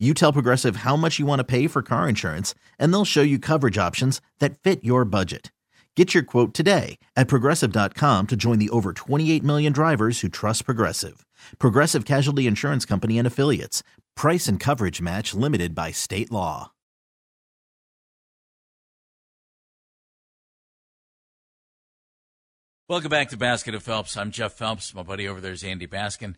You tell Progressive how much you want to pay for car insurance, and they'll show you coverage options that fit your budget. Get your quote today at progressive.com to join the over 28 million drivers who trust Progressive. Progressive Casualty Insurance Company and Affiliates. Price and coverage match limited by state law. Welcome back to Baskin and Phelps. I'm Jeff Phelps. My buddy over there is Andy Baskin.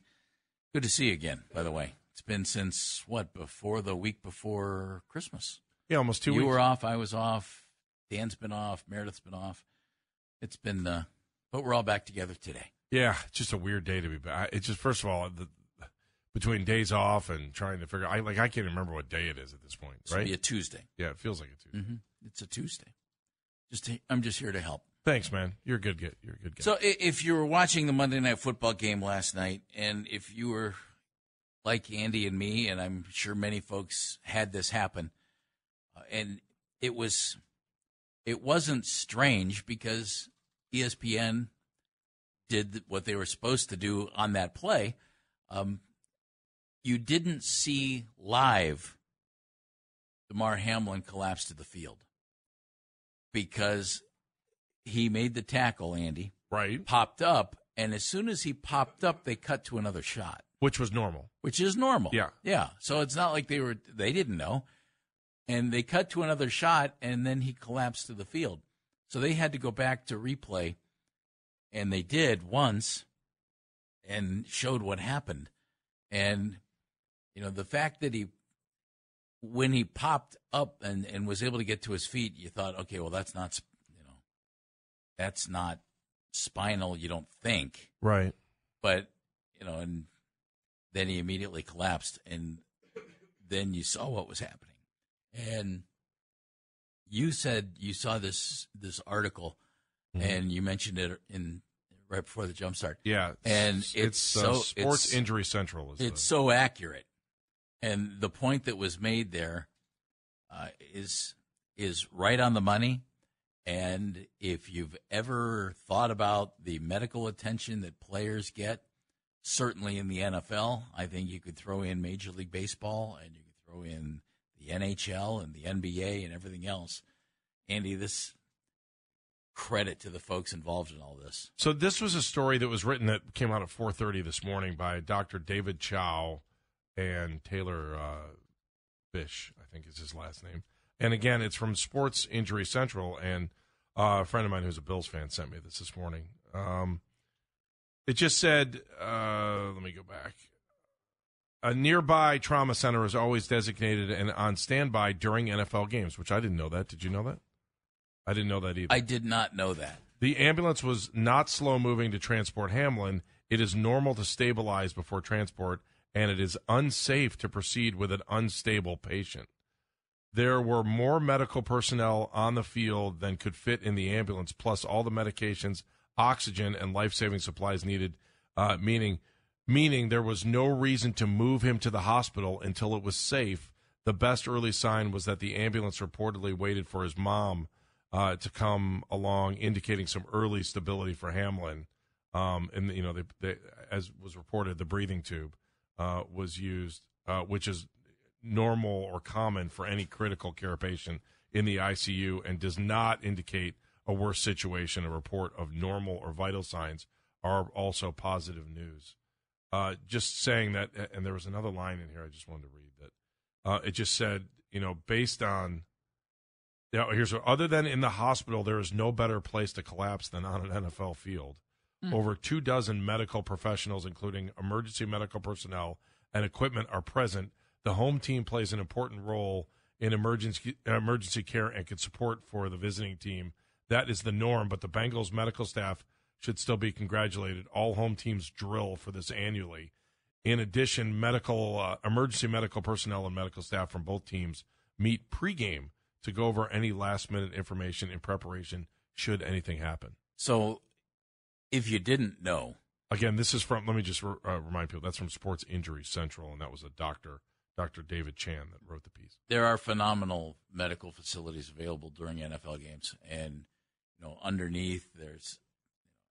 Good to see you again, by the way. It's been since, what, before the week before Christmas? Yeah, almost two you weeks. were off, I was off, Dan's been off, Meredith's been off. It's been, uh, but we're all back together today. Yeah, it's just a weird day to be back. It's just first of all, the, between days off and trying to figure, I like I can't remember what day it is at this point. It's right? be a Tuesday. yeah, it feels like a Tuesday. hmm It's a Tuesday. Just, I'm just here to help. Thanks, man. You're a good. Get you're a good guy. So if you were watching the Monday Night Football game last night, and if you were like Andy and me, and I'm sure many folks had this happen, uh, and it was, it wasn't strange because ESPN did what they were supposed to do on that play. Um, you didn't see live Damar Hamlin collapse to the field because he made the tackle, Andy, right, popped up, and as soon as he popped up, they cut to another shot, which was normal. which is normal. Yeah. Yeah. So it's not like they were they didn't know. And they cut to another shot and then he collapsed to the field. So they had to go back to replay and they did once and showed what happened. And you know, the fact that he when he popped up and, and was able to get to his feet, you thought, okay, well that's not you know that's not spinal, you don't think Right. but you know, and then he immediately collapsed, and then you saw what was happening, and you said you saw this this article, Mm-hmm. and you mentioned it in right before the jump start. Yeah, And it's, it's uh, so- Sports it's- Injury Central. Is It's the, so accurate, and the point that was made there uh, is is right on the money. And if you've ever thought about the medical attention that players get, certainly in the NFL, I think you could throw in Major League Baseball and you could throw in the NHL and the NBA and everything else. Andy, this credit to the folks involved in all this. So this was a story that was written that came out at 4:30 this morning by Dr. David Chao and Taylor uh, Fish, I think is his last name. And again, it's from Sports Injury Central, and uh, a friend of mine who's a Bills fan sent me this this morning. Um, it just said, uh, let me go back. A nearby trauma center is always designated and on standby during NFL games, which I didn't know that. Did you know that? I didn't know that either. I did not know that. The ambulance was not slow moving to transport Hamlin. It is normal to stabilize before transport, and it is unsafe to proceed with an unstable patient. There were more medical personnel on the field than could fit in the ambulance, plus all the medications, oxygen, and life saving supplies needed, uh, meaning, meaning there was no reason to move him to the hospital until it was safe. The best early sign was that the ambulance reportedly waited for his mom uh, to come along, indicating some early stability for Hamlin. Um, and you know, they, they, as was reported, the breathing tube uh, was used, uh, which is normal or common for any critical care patient in the ICU, and does not indicate a worse situation. A report of normal or vital signs are also positive news. Uh, just saying that, and there was another line in here I just wanted to read that. Uh, it just said, you know, based on now, here's what, other than in the hospital, there is no better place to collapse than on an NFL field. Over two dozen medical professionals, including emergency medical personnel and equipment, are present. The home team plays an important role in emergency emergency care and can support for the visiting team. That is the norm, but the Bengals medical staff should still be congratulated. All home teams drill for this annually. In addition, medical uh, emergency medical personnel and medical staff from both teams meet pregame to go over any last minute information in preparation should anything happen. So, if you didn't know, Again, this is from. Let me just re- uh, remind people that's from Sports Injury Central, and that was a doctor, Doctor David Chao, that wrote the piece. there are phenomenal medical facilities available during NFL games, and you know underneath there's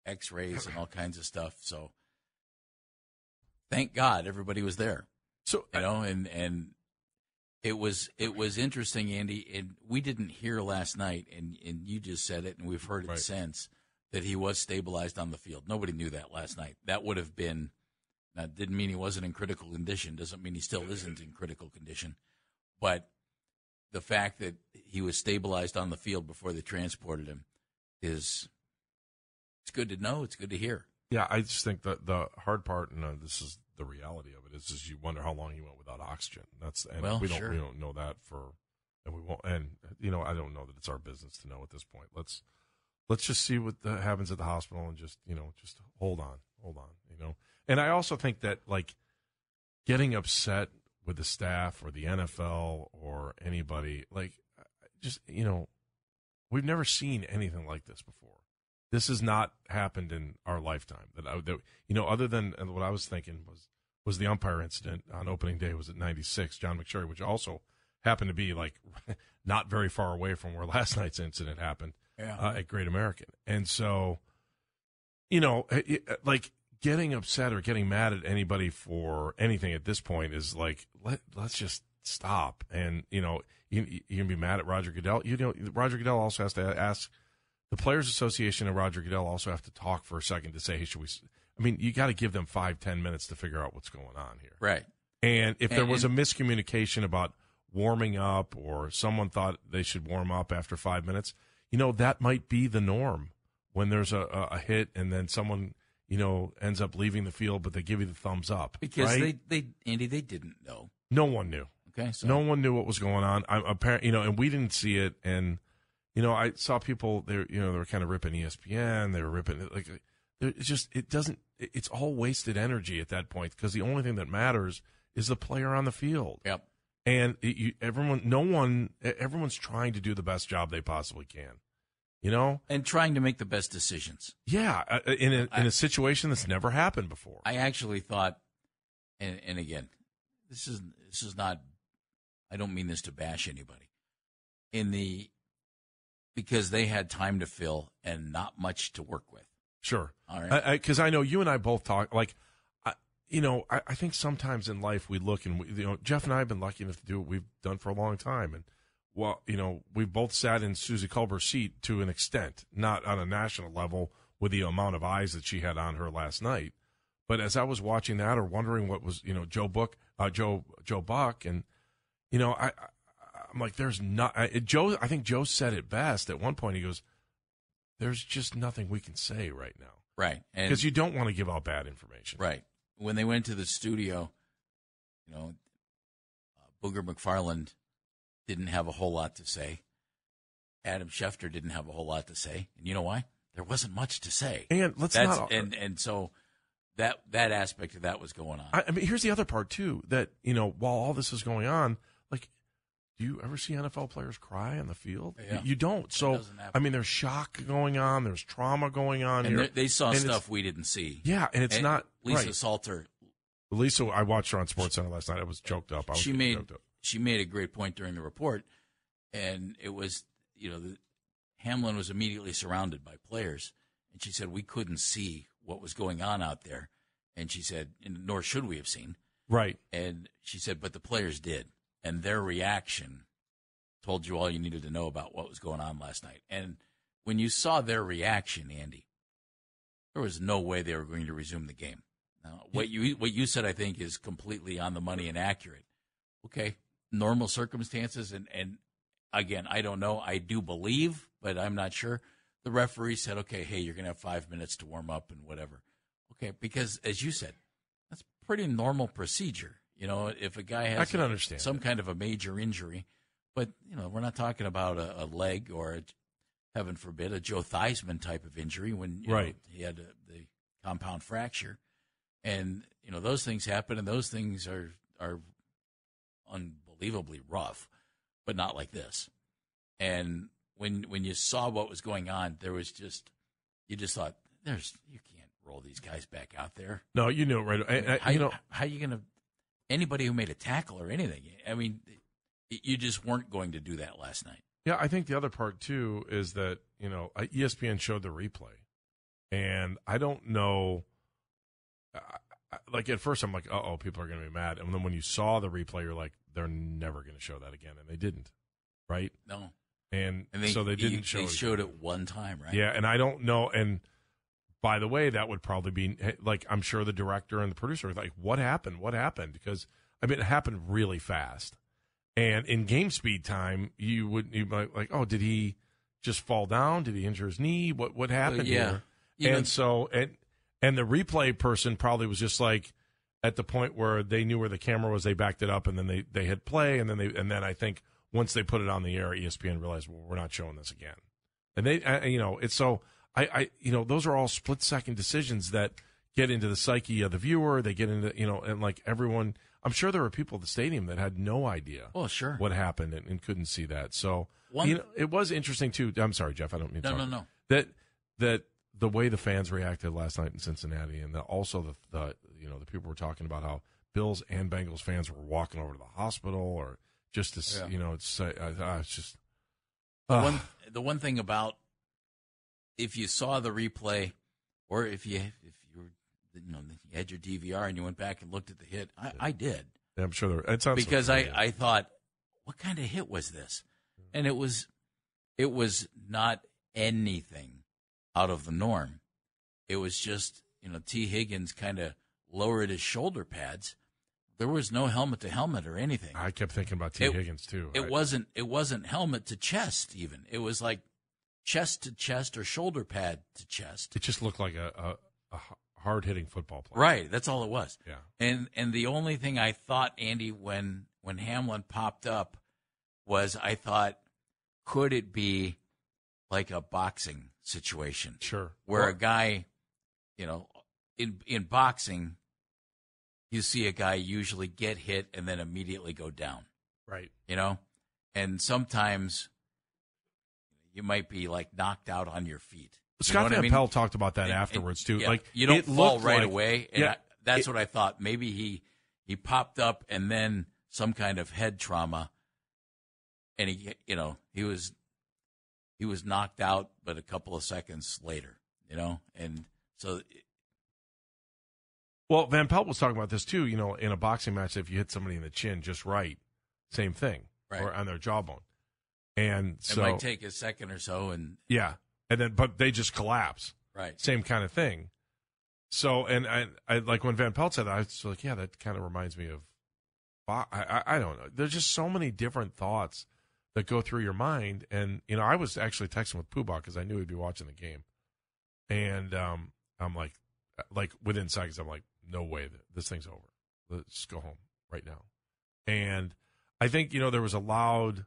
X-rays and all kinds of stuff. So, thank God everybody was there. So you know, and and it was it was interesting, Andy, and we didn't hear last night, and and you just said it, and we've heard it Right. since that he was stabilized on the field. Nobody knew that last night. That would have been that didn't mean he wasn't in critical condition. Doesn't mean he still isn't in critical condition, but the fact that he was stabilized on the field before they transported him is it's good to know. It's good to hear. Yeah, I just think that the hard part, and uh, this is the reality of it, is, is you wonder how long he went without oxygen. That's and Well, we don't sure. we don't know that for, and we won't. And you know, I don't know that it's our business to know at this point. Let's let's just see what uh, happens at the hospital and just you know just hold on, hold on, you know. And I also think that like getting upset with the staff or the NFL or anybody, like just you know, we've never seen anything like this before. This has not happened in our lifetime. That, I, that you know, other than what I was thinking was was the umpire incident on opening day was at '96, John McSherry, which also happened to be like not very far away from where last night's incident happened Yeah. uh, at Great American. And so, you know, like getting upset or getting mad at anybody for anything at this point is like let let's just stop. And you know, you you can be mad at Roger Goodell. You know, Roger Goodell also has to ask the Players Association and Roger Goodell also have to talk for a second to say, hey, should we? I mean, you got to give them five ten minutes to figure out what's going on here. right. And if there And- was a miscommunication about warming up or someone thought they should warm up after five minutes, you know, that might be the norm when there's a, a hit and then someone, you know, ends up leaving the field, but they give you the thumbs up. Because right? they, they, Andy, they didn't know. no one knew. Okay, so No one knew what was going on. I'm apparent, you know, and we didn't see it. And you know, I saw people they, you know, they were kind of ripping ESPN. They were ripping like it's just it doesn't. It's all wasted energy at that point because the only thing that matters is the player on the field. Yep. And it, you, everyone, no one, everyone's trying to do the best job they possibly can. You know, And trying to make the best decisions. yeah, uh, in a in I- a situation that's never happened before. I actually thought, and, and again, this is this is not. I don't mean this to bash anybody. In the because they had time to fill and not much to work with. Sure. All right. because I, know you and I both talk like, I, you know, I, I think sometimes in life we look and we, you know, Jeff and I have been lucky enough to do what we've done for a long time, and well, you know, we've both sat in Suzy Kolber's seat to an extent, not on a national level with the amount of eyes that she had on her last night, but as I was watching that or wondering what was, you know, Joe Book, uh, Joe Joe Buck, and you know, I, I I'm like, there's not I, Joe. I think Joe said it best at one point. He goes, "There's just nothing we can say right now." right. Because you don't want to give out bad information. Right. When they went to the studio, you know, uh, Booger McFarland didn't have a whole lot to say. Adam Schefter didn't have a whole lot to say, and you know why? There wasn't much to say. And let's That's not. and and so that that aspect of that was going on. I, I mean, here's the other part too. That you know, while all this is going on, like, do you ever see NFL players cry on the field? Yeah. You, don't. So. I mean, there's shock going on. There's trauma going on and here. they- saw And stuff we didn't see. Yeah, and it's And not Lisa right. Salter. Lisa, I watched her on Sports Center last night. I was choked up. I was She made up. She made a great point during the report, and it was you know the, Hamlin was immediately surrounded by players, and she said we couldn't see what was going on out there, and she said nor should we have seen, right. and she said but the players did, and their reaction told you all you needed to know about what was going on last night, and when you saw their reaction, Andy, there was no way they were going to resume the game. Now, what you what you said, I think, is completely on the money and accurate. Okay, normal circumstances, and and again, I don't know. I do believe, but I'm not sure. The referee said, "Okay, hey, you're going to have five minutes to warm up and whatever." Okay, because as you said, that's pretty normal procedure. You know, if a guy has I can understand some it. kind of a major injury, but you know, we're not talking about a, a leg or a, heaven forbid, a Joe Theismann type of injury when you know, Right. he had a, the compound fracture, and you know those things happen, and those things are are unbelievably rough. but not like this. And when when you saw what was going on, there was just you just thought there's you can't roll these guys back out there. No, you knew it right. I, I, how, you know, how you going to anybody who made a tackle or anything? I mean, you just weren't going to do that last night. Yeah, I think the other part too is that you know ESPN showed the replay, and I don't know. Like at first, I'm like, "Oh, people are going to be mad," and then when you saw the replay, you're like, "They're never going to show that again," and they didn't, right? No, and, and they, so they didn't show. They it showed it one time, right? Yeah, and I don't know. And by the way, that would probably be like I'm sure the director and the producer are like, "What happened? What happened?" Because I mean, it happened really fast. And in game speed time, you would you might like, oh, did he just fall down? Did he injure his knee? What what happened yeah. here? You and so and and the replay person probably was just like at the point where they knew where the camera was, they backed it up, and then they they hit play, and then they and then I think once they put it on the air, ESPN realized, well, we're not showing this again, and they uh, you know it's so I I you know those are all split second decisions that get into the psyche of the viewer. They get into you know and like everyone I'm sure there were people at the stadium that had no idea. Oh, sure. What happened and, and couldn't see that. So One, you know, it was interesting too. I'm sorry, Jeff. I don't mean no, to no, no. that that the way the fans reacted last night in Cincinnati, and the, also the, the you know the people were talking about how Bills and Bengals fans were walking over to the hospital or just to yeah. you know it's uh, uh, it's just uh. the one the one thing about if you saw the replay or if you if you know you had your DVR and you went back and looked at the hit. I, I did. Yeah, I'm sure there. It sounds because I I thought, what kind of hit was this? And it was, it was not anything out of the norm. It was just you know Tee Higgins kind of lowered his shoulder pads. There was no helmet to helmet or anything. I kept thinking about T. It, Higgins too. It I, wasn't. It wasn't helmet to chest even. It was like chest to chest or shoulder pad to chest. It just looked like a, a, a hard hitting football player. Right, that's all it was. Yeah. And and the only thing I thought, Andy, when when Hamlin popped up, was I thought, could it be like a boxing situation? Sure. Where well, a guy, you know, in in boxing, you see a guy usually get hit and then immediately go down. Right. You know, and sometimes you might be like knocked out on your feet. Scott Van I mean? Talked about that and, afterwards too. Yeah, like you don't fall right like, away. yeah, I, that's it, what I thought. Maybe he he popped up and then some kind of head trauma, and he you know he was he was knocked out, but a couple of seconds later, you know, and so. Well, Van Pelt was talking about this too. You know, in a boxing match, if you hit somebody in the chin just right, same thing, right. or on their jawbone, and it so might take a second or so, and yeah, and then but they just collapse. Right. Same kind of thing. So and I, I like when Van Pelt said that, I was like, yeah, that kind of reminds me of. I, I, I don't know. There's just so many different thoughts that go through your mind, and you know, I was actually texting with Poobah because I knew he'd be watching the game, and um, I'm like, like within seconds, I'm like, no way, this thing's over. Let's go home right now. And I think you know there was a loud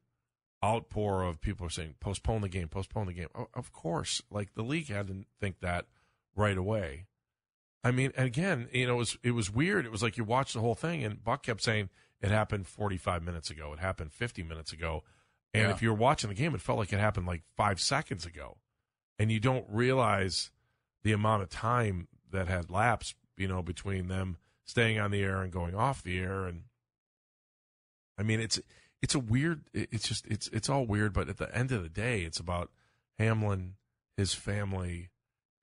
outpour of people saying postpone the game, postpone the game. of course, like the league had to think that right away. I mean, again, you know, it was it was weird. It was like you watched the whole thing, and Buck kept saying it happened 45 minutes ago. It happened 50 minutes ago. And yeah. if you're watching the game, it felt like it happened like five seconds ago, and you don't realize the amount of time that had lapsed, you know, between them staying on the air and going off the air. And I mean, it's it's a weird. It's just it's it's all weird. But at the end of the day, it's about Hamlin, his family,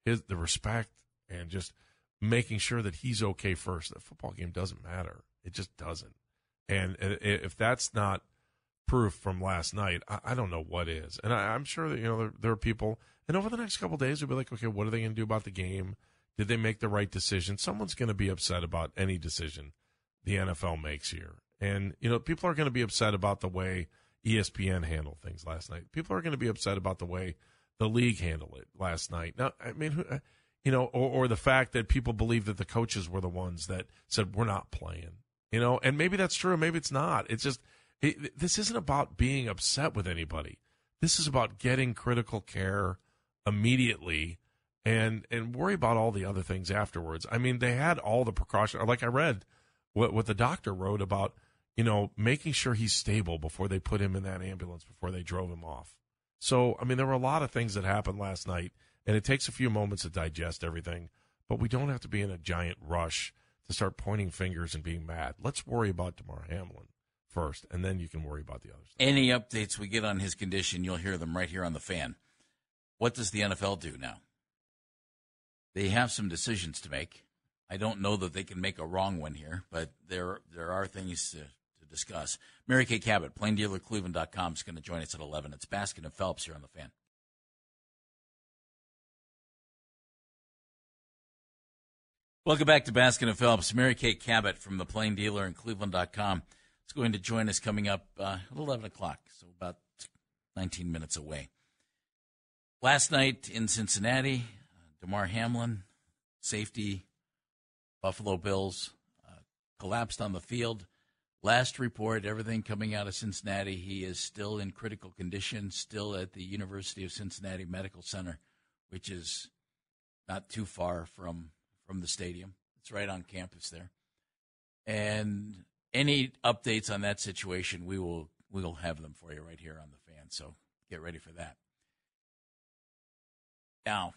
his the respect, and just making sure that he's okay first. The football game doesn't matter. It just doesn't. And if that's not proof from last night, I, don't know what is. And I, am sure that you know there, there, are people. And over the next couple days, we'll be like, okay, what are they going to do about the game? Did they make the right decision? Someone's going to be upset about any decision the NFL makes here. And, you know, people are going to be upset about the way ESPN handled things last night. People are going to be upset about the way the league handled it last night. Now, I mean, uh, you know, or, or the fact that people believe that the coaches were the ones that said, we're not playing, you know, and maybe that's true. Maybe it's not. It's just, this isn't about being upset with anybody. This is about getting critical care immediately and, and worry about all the other things afterwards. I mean, they had all the precautions. Like I read what, what the doctor wrote about you know, making sure he's stable before they put him in that ambulance before they drove him off. So, I mean, there were a lot of things that happened last night, and it takes a few moments to digest everything, but we don't have to be in a giant rush to start pointing fingers and being mad. Let's worry about Damar Hamlin first, and then you can worry about the others. Any updates we get on his condition, you'll hear them right here on the fan. What does the NFL do now? They have some decisions to make. I don't know that they can make a wrong one here, but there there are things to, to discuss. Mary Kay Cabot, plaindealercleveland.com is going to join us at 11. It's Baskin and Phelps here on the fan. Welcome back to Baskin and Phelps. Mary Kay Cabot from the Plain Dealer and Cleveland.com is going to join us coming up uh, at 11 o'clock, so about 19 minutes away. Last night in Cincinnati, uh, Damar Hamlin, safety, Buffalo Bills, uh, collapsed on the field. Last report, everything coming out of Cincinnati, he is still in critical condition, still at the University of Cincinnati Medical Center, which is not too far from from the stadium. It's right on campus there. And any updates on that situation, we will we will have them for you right here on the fan. So get ready for that. Now,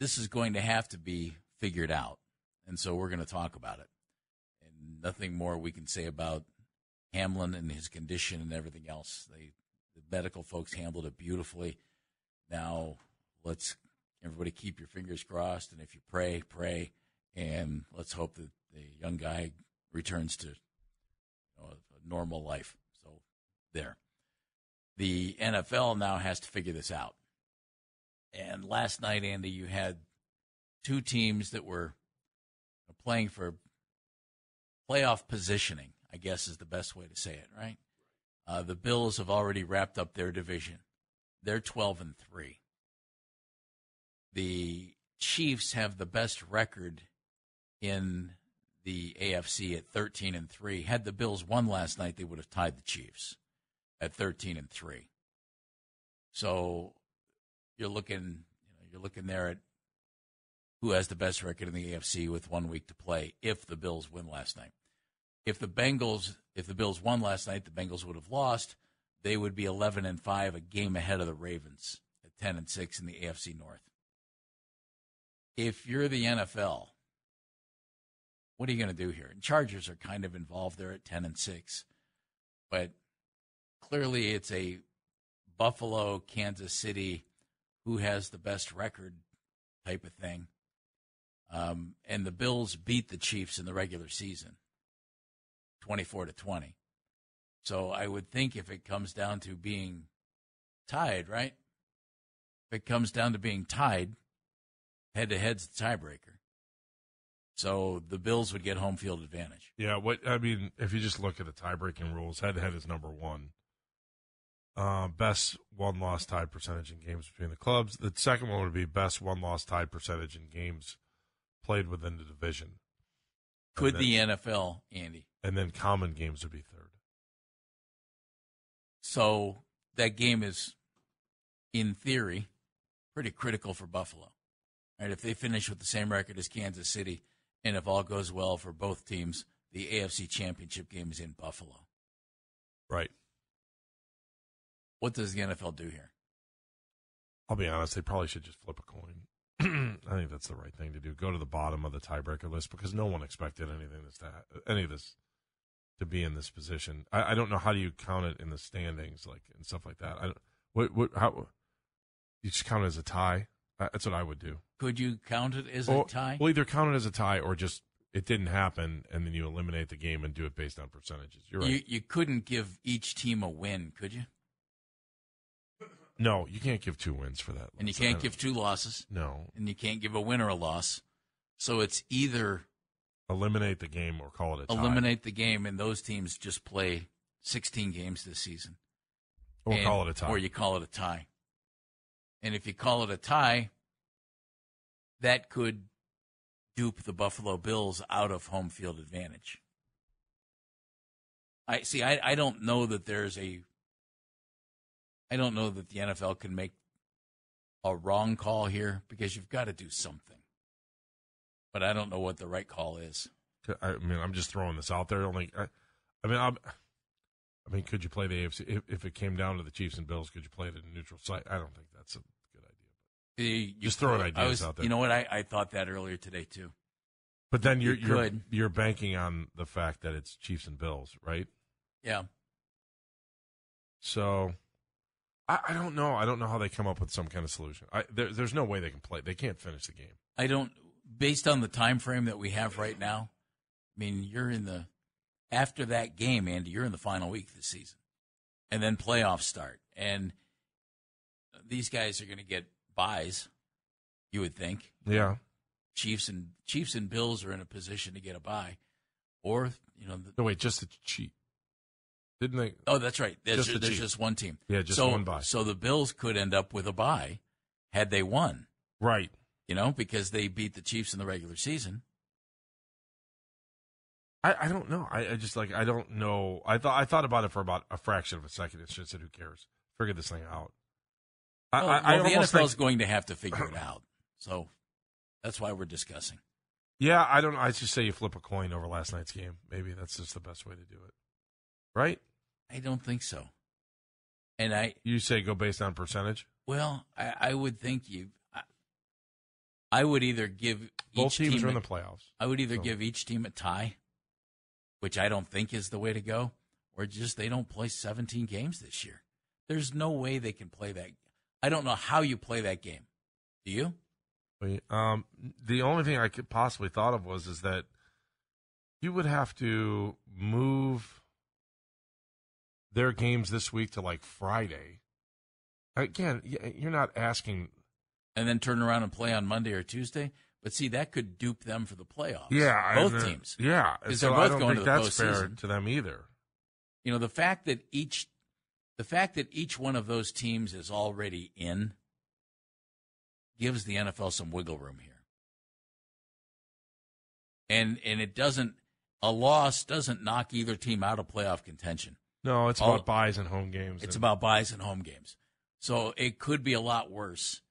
this is going to have to be figured out, and so we're going to talk about it. And nothing more we can say about Hamlin and his condition and everything else. They, the medical folks handled it beautifully. Now let's everybody keep your fingers crossed, and if you pray, pray, and let's hope that the young guy returns to normal life. So there. The NFL now has to figure this out. And last night, Andy, you had two teams that were playing for playoff positioning, I guess is the best way to say it, right? Uh, the Bills have already wrapped up their division. They're 12 and 3 the Chiefs have the best record in the AFC at 13 and 3. Had the Bills won last night, they would have tied the Chiefs at 13 and 3. So you're looking, you know, you're looking there at who has the best record in the AFC with one week to play if the Bills win last night. If the Bengals, if the Bills won last night, the Bengals would have lost. They would be 11 and 5, a game ahead of the Ravens at 10 and 6 in the AFC North if you're the NFL, what are you going to do here? And Chargers are kind of involved there at 10 and 6. But clearly it's a Buffalo, Kansas City, who has the best record type of thing. Um, and the Bills beat the Chiefs in the regular season 24 to 20. So I would think if it comes down to being tied, right? If it comes down to being tied, head to head's the tiebreaker. So the Bills would get home field advantage. Yeah, what I mean, if you just look at the tie-breaking rules, head to head is number one. Uh, best one loss tie percentage in games between the clubs. The second one would be best one loss tie percentage in games played within the division. Could then, the NFL, Andy? And then common games would be third. So that game is, in theory, pretty critical for Buffalo. Right, if they finish with the same record as Kansas City, and if all goes well for both teams, the AFC Championship game is in Buffalo. Right. What does the NFL do here? I'll be honest, they probably should just flip a coin. I think that's the right thing to do. Go to the bottom of the tiebreaker list because no one expected anything this to any of this to be in this position. I, I, don't know how do you count it in the standings, like and stuff like that. I don't, what what how you just count it as a tie. Uh, that's what I would do. Could you count it as a tie? Well, either count it as a tie or just it didn't happen, and then you eliminate the game and do it based on percentages. You're right. You, you couldn't give each team a win, could you? No, you can't give two wins for that. And you can't give two losses. No. And you can't give a win or a loss. So it's either eliminate the game or call it a tie. Eliminate the game, and those teams just play 16 games this season. Or and, call it a tie. Or you call it a tie. And if you call it a tie, that could dupe the Buffalo Bills out of home field advantage. I see. I, I don't know that there's a. I don't know that the NFL can make a wrong call here because you've got to do something. But I don't know what the right call is. I mean, I'm just throwing this out there. Only I, I mean, I'm, I mean, could you play the AFC if, if it came down to the Chiefs and Bills? Could you play it at a neutral site? I don't think that's a good idea. Eh, you Just throwing could. ideas was, out there. You know what? I, I thought that earlier today too. But then you're You you're you're banking on the fact that it's Chiefs and Bills, right? Yeah. So I, I don't know. I don't know how they come up with some kind of solution. I, there, there's no way they can play. They can't finish the game. I don't. Based on the time frame that we have right now, I mean, you're in the after that game, Andy. You're in the final week of the season, and then playoffs start, and these guys are going to get buys. You would think Yeah. Chiefs and Chiefs and Bills are in a position to get a buy, or you know, the, No, wait, just the cheat. Didn't they? oh, that's right. There's Just just, the there's just one team. Yeah, just so, one buy. So the Bills could end up with a buy had they won. Right. You know, because they beat the Chiefs in the regular season. I, I don't know. I, I just like I don't know. I thought I thought about it for about a fraction of a second. It's just said, who cares? Figure this thing out. I, Well, I, I the almost NFL is think, going to have to figure it out. So that's why we're discussing. yeah. I don't. I just say you flip a coin over last night's game. Maybe that's just the best way to do it. Right? I don't think so. And I, You say go based on percentage. well, I, I would think you, I, I would either give Both each teams team are in a- the playoffs. I would either So- give each team a tie, which I don't think is the way to go, or just they don't play 17 games this year. There's no way they can play that. I don't know how you play that game. Do you? Um, the only thing I could possibly thought of was is that you would have to move their games this week to like Friday. Again, you're not asking. And then turn around and play on Monday or Tuesday. But see, that could dupe them for the playoffs. Yeah, both and, uh, teams. Yeah, 'Cause so they're I both don't going think to the that's fair to them either. You know, the fact that each the fact that each one of those teams is already in gives the NFL some wiggle room here. And and it doesn't a loss doesn't knock either team out of playoff contention. No, it's All- about buys and home games. It's and- about buys and home games. So it could be a lot worse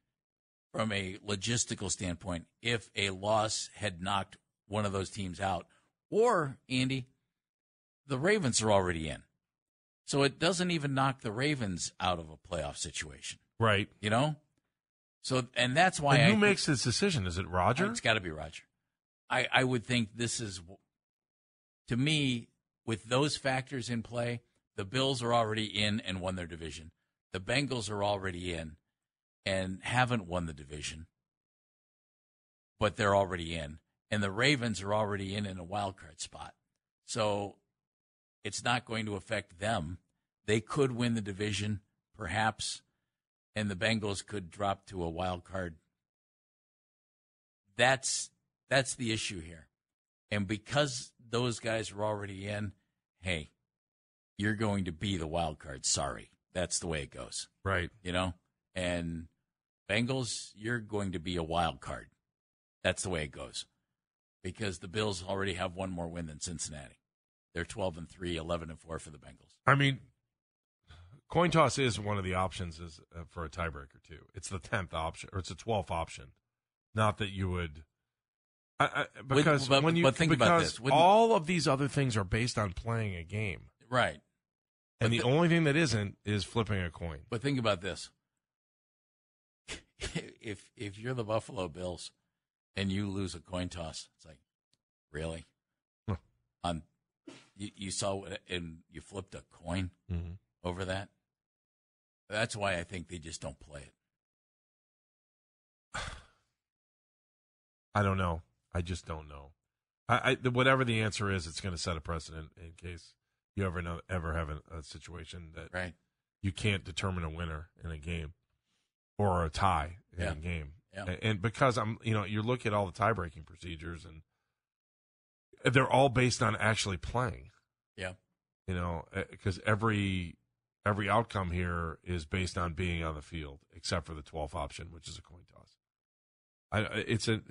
from a logistical standpoint if a loss had knocked one of those teams out. Or, Andy, the Ravens are already in. So it doesn't even knock the Ravens out of a playoff situation, right. you know? So, and that's why And who think- makes this decision? Is it Roger? it's got to be Roger. I, I would think this is, to me, with those factors in play, the Bills are already in and won their division. The Bengals are already in and haven't won the division, but they're already in. And the Ravens are already in in a wild card spot. So it's not going to affect them. They could win the division, perhaps, and the Bengals could drop to a wild card that's that's the issue here. And because those guys are already in, hey, you're going to be the wild card. Sorry. That's the way it goes. right. You know? And Bengals, you're going to be a wild card. That's the way it goes. Because the Bills already have one more win than Cincinnati. They're 12 and 3, 11 and 4 for the Bengals. I mean, coin toss is one of the options is uh, for a tiebreaker too. It's the tenth option or it's the twelfth option. Not that you would, I, I, because but- when you but think about this. Wouldn't- all of these other things are based on playing a game, Right. and the, the- only thing that isn't is flipping a coin. But think about this: if if you're the Buffalo Bills and you lose a coin toss, it's like, really? Huh. On you, you saw what, and you flipped a coin Mhm. over that. That's why I think they just don't play it. I don't know. I just don't know. I, I whatever the answer is, it's going to set a precedent in case you ever know, ever have a, a situation that Right? you can't determine a winner in a game or a tie in Yeah. a game. Yeah. And because I'm, you know, you look at all the tie breaking procedures and they're all based on actually playing, Yeah. you know, eh, because every every outcome here is based on being on the field, except for the 12th option, which is a coin toss. I, it's a,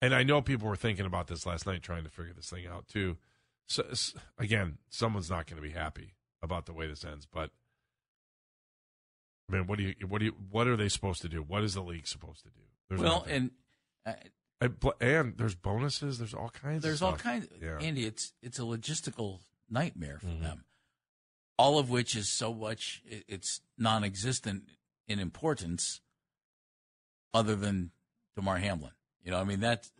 and I know people were thinking about this last night, trying to figure this thing out too. So again, someone's not going to be happy about the way this ends, but I mean, what do you, what do you, what are they supposed to do? What is the league supposed to do? There's well, nothing. and uh, And there's bonuses. There's all kinds. There's all kinds. Yeah. Andy, it's it's a logistical nightmare for Mhm. them. All of which is so much. It's non-existent in importance, other than Damar Hamlin. You know, I mean that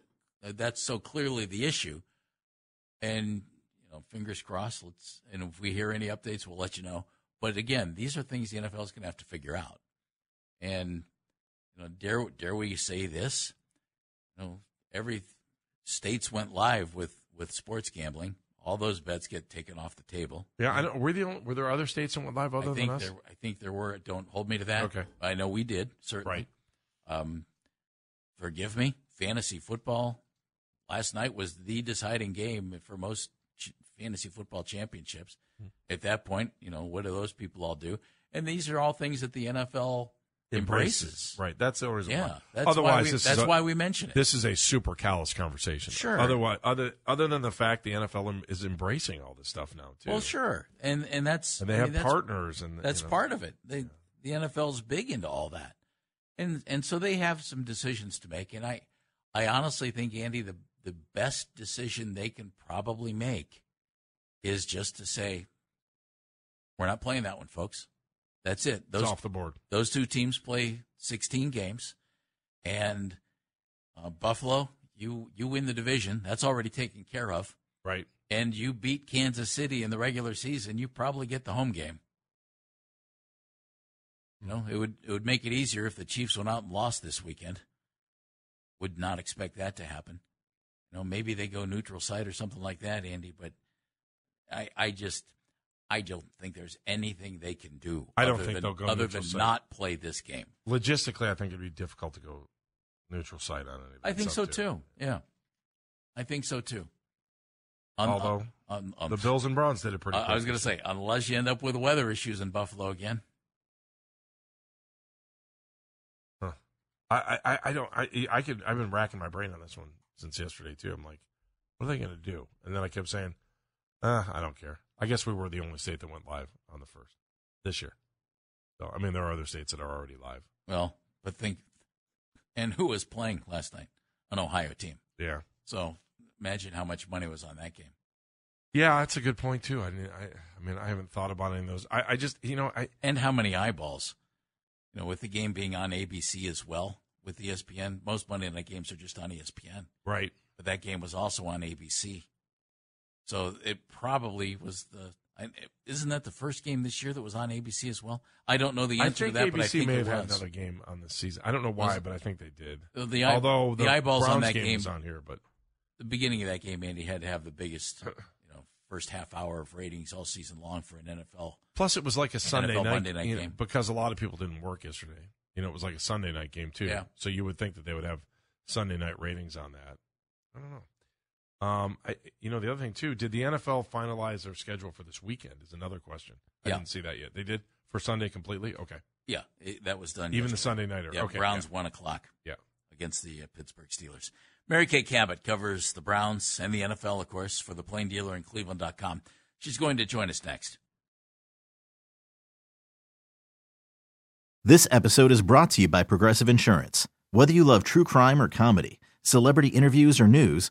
that's so clearly the issue. And you know, fingers crossed. Let's and if we hear any updates, we'll let you know. But again, these are things the NFL is going to have to figure out. And you know, dare dare we say this? You know, every states went live with with sports gambling. All those bets get taken off the table. Yeah, I don't. Were the only, were there other states that went live other I think than us? there. I think there were. Don't hold me to that. Okay. I know we did certainly. Right. Um, forgive me. Fantasy football last night was the deciding game for most ch- fantasy football championships. At that point, you know, what do those people all do? And these are all things that the NFL embraces. Right. That's the reason. Yeah. why. That's Otherwise, why we, this that's a, why we mention it. this is a super callous conversation. Sure. Otherwise, other other than the fact the NFL is embracing all this stuff now too. well, sure. And and that's And they I have mean, partners, and That's you know, part of it. They, the NFL's big into all that, and and so they have some decisions to make. And I, I honestly think Andy, the the best decision they can probably make is just to say, we're not playing that one, folks. That's it. It's Those off the board. those two teams play 16 games, and uh, Buffalo, you you win the division. That's already taken care of Right. and you beat Kansas City in the regular season, you probably get the home game. You know, it would it would make it easier if the Chiefs went out and lost this weekend. Would not expect that to happen. You know, maybe they go neutral site or something like that, Andy. But I I just I don't think there's anything they can do. I don't think than, they'll go other than site. not play this game. Logistically, I think it'd be difficult to go neutral site on it. I think so too. Yeah, I think so too. Un- Although, un- un- um, The Bills and Browns did it pretty. I, I was going to say, unless you end up with weather issues in Buffalo again. year. I, I, I don't. I, I could. I've been racking my brain on this one since yesterday too. I'm like, what are they going to do? And then I kept saying, uh, I don't care. I guess we were the only state that went live on the first this year. So I mean, there are other states that are already live. Well, but think, and who was playing last night? An Ohio team. Yeah. So imagine how much money was on that game. Yeah, that's a good point too. I mean, I, I mean, I haven't thought about any of those. I, I just, you know, I, And how many eyeballs? You know, with the game being on ABC as well, with ESPN, most Monday night games are just on ESPN. right. But that game was also on ABC. So it probably was the. Isn't that the first game this year that was on ABC as well? I don't know the answer to that, ABC but I think may it have had another game on this season. I don't know why, but I think they did. The eye- Although the eyeballs Browns on that game, game is on here, but the beginning of that game, Andy had to have the biggest, you know, first half hour of ratings all season long for an NFL. plus it was like a Sunday NFL night, Monday night you know, game. because a lot of people didn't work yesterday. You know, it was like a Sunday night game too. Yeah. So you would think that they would have Sunday night ratings on that. I don't know. Um, I, you know, the other thing too, did the NFL finalize their schedule for this weekend? Is another question. I Yeah. didn't see that yet. They did for Sunday completely. Okay, Yeah, it, that was done. even the. Sunday nighter. Yeah, okay, Browns one o'clock Yeah. against the uh, Pittsburgh Steelers. Mary Kay Cabot covers the Browns and the NFL, of course, for the Plain Dealer in Cleveland.com. She's going to join us next. This episode is brought to you by Progressive Insurance. Whether you love true crime or comedy, celebrity interviews or news,